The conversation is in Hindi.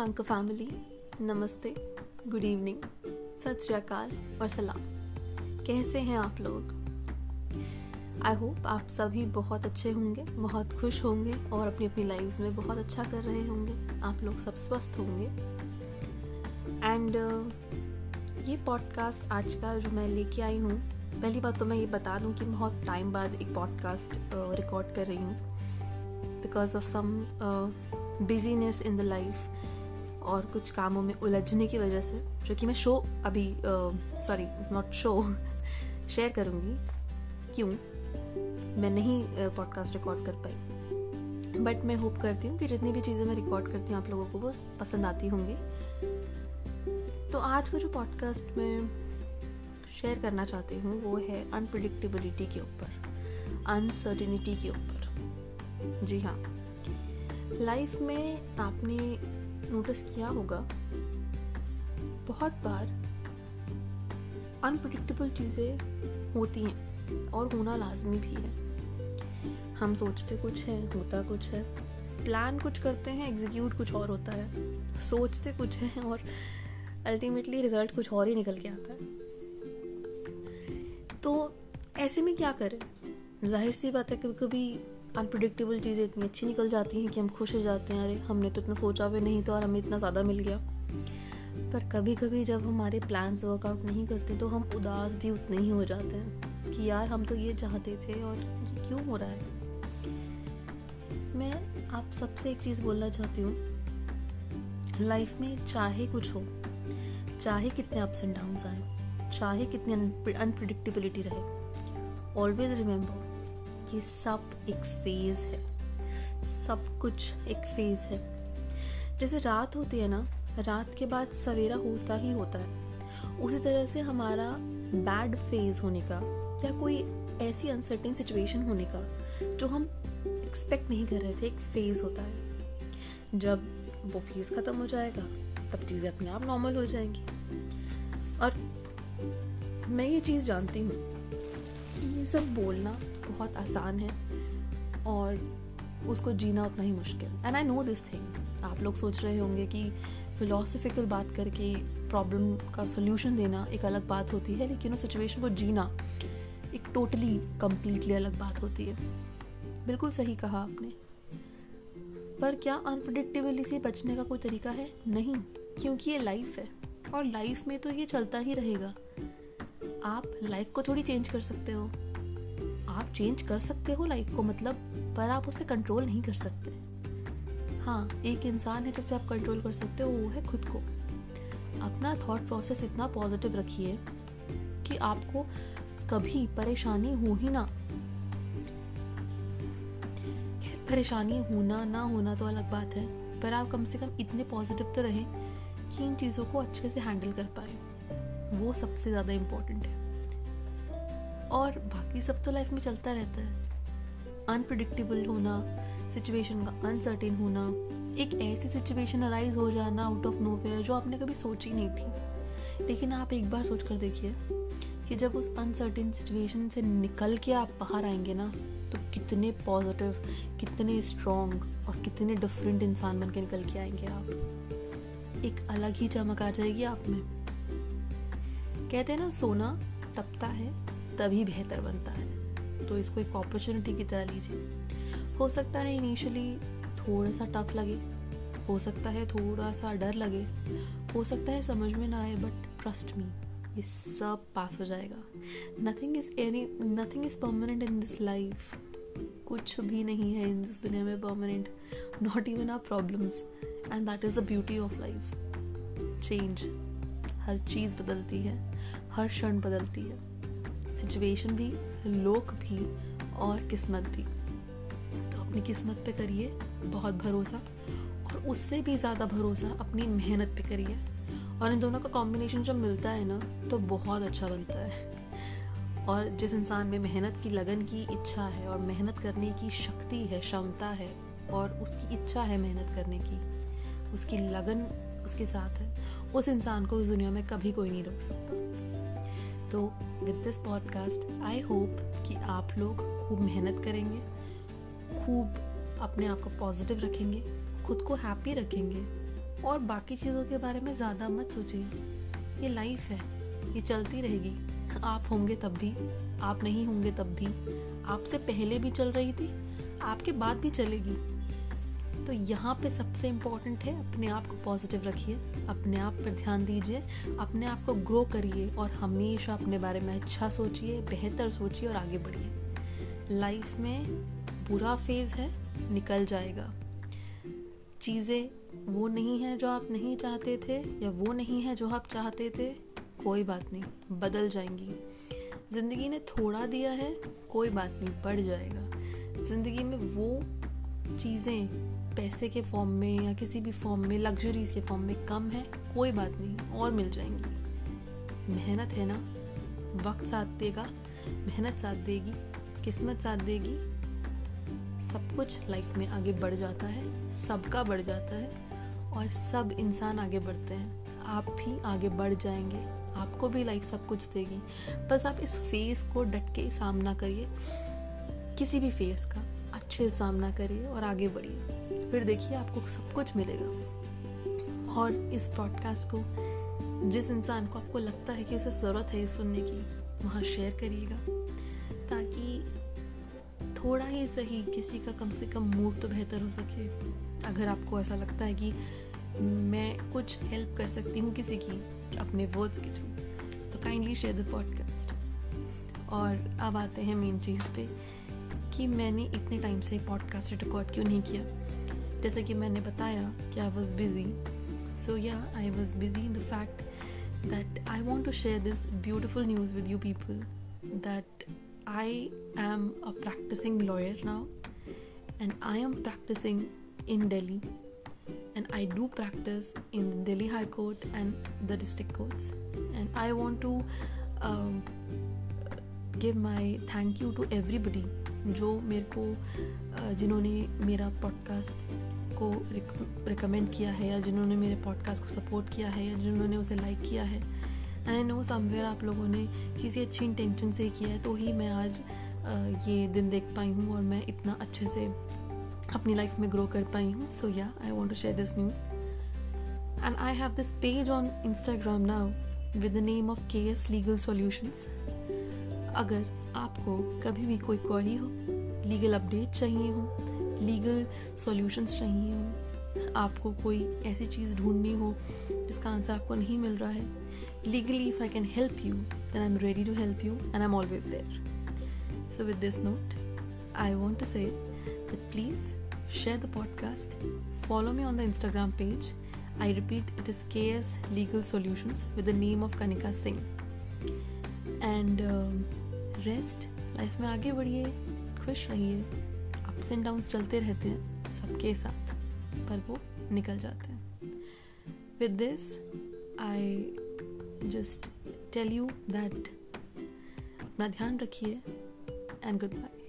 एंकर फैमिली नमस्ते गुड इवनिंग सत श्रीकाल और सलाम। कैसे हैं आप लोग? आई होप आप सभी बहुत अच्छे होंगे बहुत खुश होंगे और अपनी अपनी लाइफ में बहुत अच्छा कर रहे होंगे। आप लोग सब स्वस्थ होंगे। एंड uh, ये पॉडकास्ट आज का जो मैं लेके आई हूँ पहली बात तो मैं ये बता दूँ कि बहुत टाइम बाद एक पॉडकास्ट रिकॉर्ड uh, कर रही हूँ। Because of some business in the life और कुछ कामों में उलझने की वजह से, जो कि मैं शो अभी सॉरी नॉट शो शेयर करूँगी, क्यों? मैं नहीं पॉडकास्ट रिकॉर्ड कर पाई। बट मैं होप करती हूँ कि जितनी भी चीज़ें मैं रिकॉर्ड करती हूँ आप लोगों को, वो पसंद आती होंगी। तो आज का जो पॉडकास्ट मैं शेयर करना चाहती हूँ, वो है अनप्रडिक्टेबिलिटी के ऊपर अनसर्टिनिटी के ऊपर। जी हाँ। लाइफ में आपने नोटिस किया होगा, बहुत बार अनप्रडिक्टेबल चीज़ें होती हैं और होना लाजमी भी है। हम सोचते कुछ है, होता कुछ है प्लान कुछ करते हैं एग्जीक्यूट कुछ और होता है। सोचते कुछ है और अल्टीमेटली रिज़ल्ट कुछ और ही निकल के आता है। तो ऐसे में क्या करें? ज़ाहिर सी बात है कभी कभी अनप्रडिक्टेबल चीज़ें इतनी अच्छी निकल जाती हैं कि हम खुश हो जाते हैं। अरे, हमने तो इतना सोचा भी नहीं था और हमें इतना ज़्यादा मिल गया। पर कभी कभी जब हमारे प्लान्स वर्कआउट नहीं करते तो हम उदास भी उतने ही हो जाते हैं कि यार, हम तो ये चाहते थे और ये क्यों हो रहा है? मैं आप सबसे एक चीज़ बोलना चाहती हूँ। लाइफ में चाहे कुछ हो, चाहे कितने अप्स एंड डाउन्स आए, चाहे कितनी अनप्रडिक्टेबिलिटी रहे ऑलवेज रिमेंबर ये सब एक फ़ेज़ है। सब कुछ एक फ़ेज़ है। जैसे रात होती है ना, रात के बाद सवेरा होता ही होता है। उसी तरह से हमारा बैड फ़ेज़ होने का या कोई ऐसी अनसर्टेन सिचुएशन होने का जो हम एक्सपेक्ट नहीं कर रहे थे, एक फ़ेज़ होता है। जब वो फ़ेज़ ख़त्म हो जाएगा, तब चीज़ें अपने आप नॉर्मल हो जाएँगी। और मैं ये चीज़ जानती हूँ कि ये सब बोलना बहुत आसान है और उसको जीना उतना ही मुश्किल। And I know this thing आप लोग सोच रहे होंगे कि फिलोसफिकल बात करके प्रॉब्लम का सोल्यूशन देना एक अलग बात होती है, लेकिन उस सिचुएशन को जीना एक टोटली कम्प्लीटली अलग बात होती है। बिल्कुल सही कहा आपने। पर क्या अनप्रडिक्टेबली से बचने का कोई तरीका है? नहीं, क्योंकि ये लाइफ है। और लाइफ में तो ये चलता ही रहेगा। आप लाइफ को थोड़ी चेंज कर सकते हो। आप चेंज कर सकते हो लाइफ को मतलब पर आप उसे कंट्रोल नहीं कर सकते। हाँ एक इंसान है जिसे आप कंट्रोल कर सकते हो, वो है खुद को। अपना थॉट प्रोसेस इतना पॉजिटिव रखिए कि आपको कभी परेशानी हो ही ना परेशानी होना, ना होना तो अलग बात है, पर आप कम से कम इतने पॉजिटिव तो रहे कि इन चीज़ों को अच्छे से हैंडल कर पाए। वो सबसे ज़्यादा इम्पोर्टेंट है। और बाकी सब तो लाइफ में चलता रहता है। अनप्रडिक्टेबल होना सिचुएशन का अनसर्टेन होना, एक ऐसी सिचुएशन अराइज हो जाना आउट ऑफ़ नोवेयर जो आपने कभी सोची नहीं थी। लेकिन आप एक बार सोच कर देखिए कि जब उस अनसर्टेन सिचुएशन से निकल के आप बाहर आएँगे ना तो कितने पॉजिटिव कितने स्ट्रॉन्ग और कितने डिफरेंट इंसान बन के निकल के आएँगे आप। एक अलग ही चमक आ जाएगी आप में। कहते हैं ना, सोना तपता है तभी बेहतर बनता है। तो इसको एक अपॉर्चुनिटी की तरह लीजिए। हो सकता है इनिशियली थोड़ा सा टफ लगे, हो सकता है थोड़ा सा डर लगे, हो सकता है समझ में ना आए बट ट्रस्ट मी ये सब पास हो जाएगा। Nothing is any nothing is permanent in this life कुछ भी नहीं है इन दिस दुनिया में permanent not even our problems and that is the beauty of life change हर चीज़ बदलती है, हर क्षण बदलती है। सिचुएशन भी लोग भी और किस्मत भी। तो अपनी किस्मत पे करिए बहुत भरोसा और उससे भी ज़्यादा भरोसा अपनी मेहनत पे करिए। और इन दोनों का कॉम्बिनेशन जब मिलता है ना तो बहुत अच्छा बनता है। और जिस इंसान में मेहनत की, लगन की इच्छा है और मेहनत करने की शक्ति है, क्षमता है और उसकी इच्छा है मेहनत करने की, उसकी लगन उसके साथ है, उस इंसान को इस दुनिया में कभी कोई नहीं रोक सकता। तो with this podcast I hope कि आप लोग खूब मेहनत करेंगे, खूब अपने आप को पॉजिटिव रखेंगे, खुद को हैप्पी रखेंगे और बाकी चीज़ों के बारे में ज़्यादा मत सोचिए। ये लाइफ है, ये चलती रहेगी। आप होंगे तब भी, आप नहीं होंगे तब भी। आपसे पहले भी चल रही थी, आपके बाद भी चलेगी। तो यहाँ पे सबसे इंपॉर्टेंट है, अपने आप को पॉजिटिव रखिए, अपने आप पर ध्यान दीजिए, अपने आप को ग्रो करिए और हमेशा अपने बारे में अच्छा सोचिए, बेहतर सोचिए और आगे बढ़िए। लाइफ में बुरा फ़ेज़ है, निकल जाएगा। चीज़ें वो नहीं है जो आप नहीं चाहते थे या वो नहीं है जो आप चाहते थे, कोई बात नहीं, बदल जाएँगी। ज़िंदगी ने थोड़ा दिया है, कोई बात नहीं, बढ़ जाएगा। ज़िंदगी में वो चीज़ें पैसे के फॉर्म में या किसी भी फॉर्म में लग्जरीज के फॉर्म में कम है, कोई बात नहीं, और मिल जाएँगी। मेहनत है ना? वक्त साथ देगा, मेहनत साथ देगी, किस्मत साथ देगी। सब कुछ लाइफ में आगे बढ़ जाता है, सबका बढ़ जाता है, और सब इंसान आगे बढ़ते हैं। आप भी आगे बढ़ जाएँगे, आपको भी लाइफ सब कुछ देगी। बस आप इस फेस को डट के सामना करिए, किसी भी फेस का। अच्छे से सामना करिए और आगे बढ़िए। फिर देखिए आपको सब कुछ मिलेगा। और इस पॉडकास्ट को, जिस इंसान को आपको लगता है कि उसे ज़रूरत है सुनने की, वहाँ शेयर करिएगा। ताकि थोड़ा ही सही किसी का कम से कम मूड तो बेहतर हो सके। अगर आपको ऐसा लगता है कि मैं कुछ हेल्प कर सकती हूँ किसी की, अपने वर्ड्स के थ्रू तो काइंडली शेयर द पॉडकास्ट और अब आते हैं मेन चीज़ पे। कि मैंने इतने टाइम से पॉडकास्ट रिकॉर्ड क्यों नहीं किया जैसे कि मैंने बताया कि आई was busy so yeah I was busy in the fact that I want to share this beautiful news with you people that I am a practicing lawyer now, and I am practicing in Delhi, and I do practice in Delhi High Court and the district courts. And I want to um, give my thank you to everybody जो मेरे को जिन्होंने मेरा पॉडकास्ट को रिकमेंड किया है या जिन्होंने मेरे पॉडकास्ट को सपोर्ट किया है या जिन्होंने उसे लाइक किया है। आई नो समवेयर आप लोगों ने किसी अच्छी इंटेंशन से किया है तो ही मैं आज ये दिन देख पाई हूँ और मैं इतना अच्छे से अपनी लाइफ में ग्रो कर पाई हूँ। So yeah I want to share this news and I have this page on Instagram now with the name of K S legal solutions अगर आपको कभी भी कोई क्वेरी हो लीगल अपडेट चाहिए हो लीगल सॉल्यूशंस चाहिए हो, आपको कोई ऐसी चीज़ ढूंढनी हो जिसका आंसर आपको नहीं मिल रहा है legally if I can help you then I am ready to help you and I am always there so with this note I want to say please share the podcast follow me on the Instagram page I repeat it is K S legal solutions with the name of Kanika Singh and rest लाइफ में आगे बढ़िए, खुश रहिए। अप्स एंड डाउन्स चलते रहते हैं, सबके साथ, पर वो निकल जाते हैं। With this I just tell you that अपना ध्यान रखिए एंड गुड बाय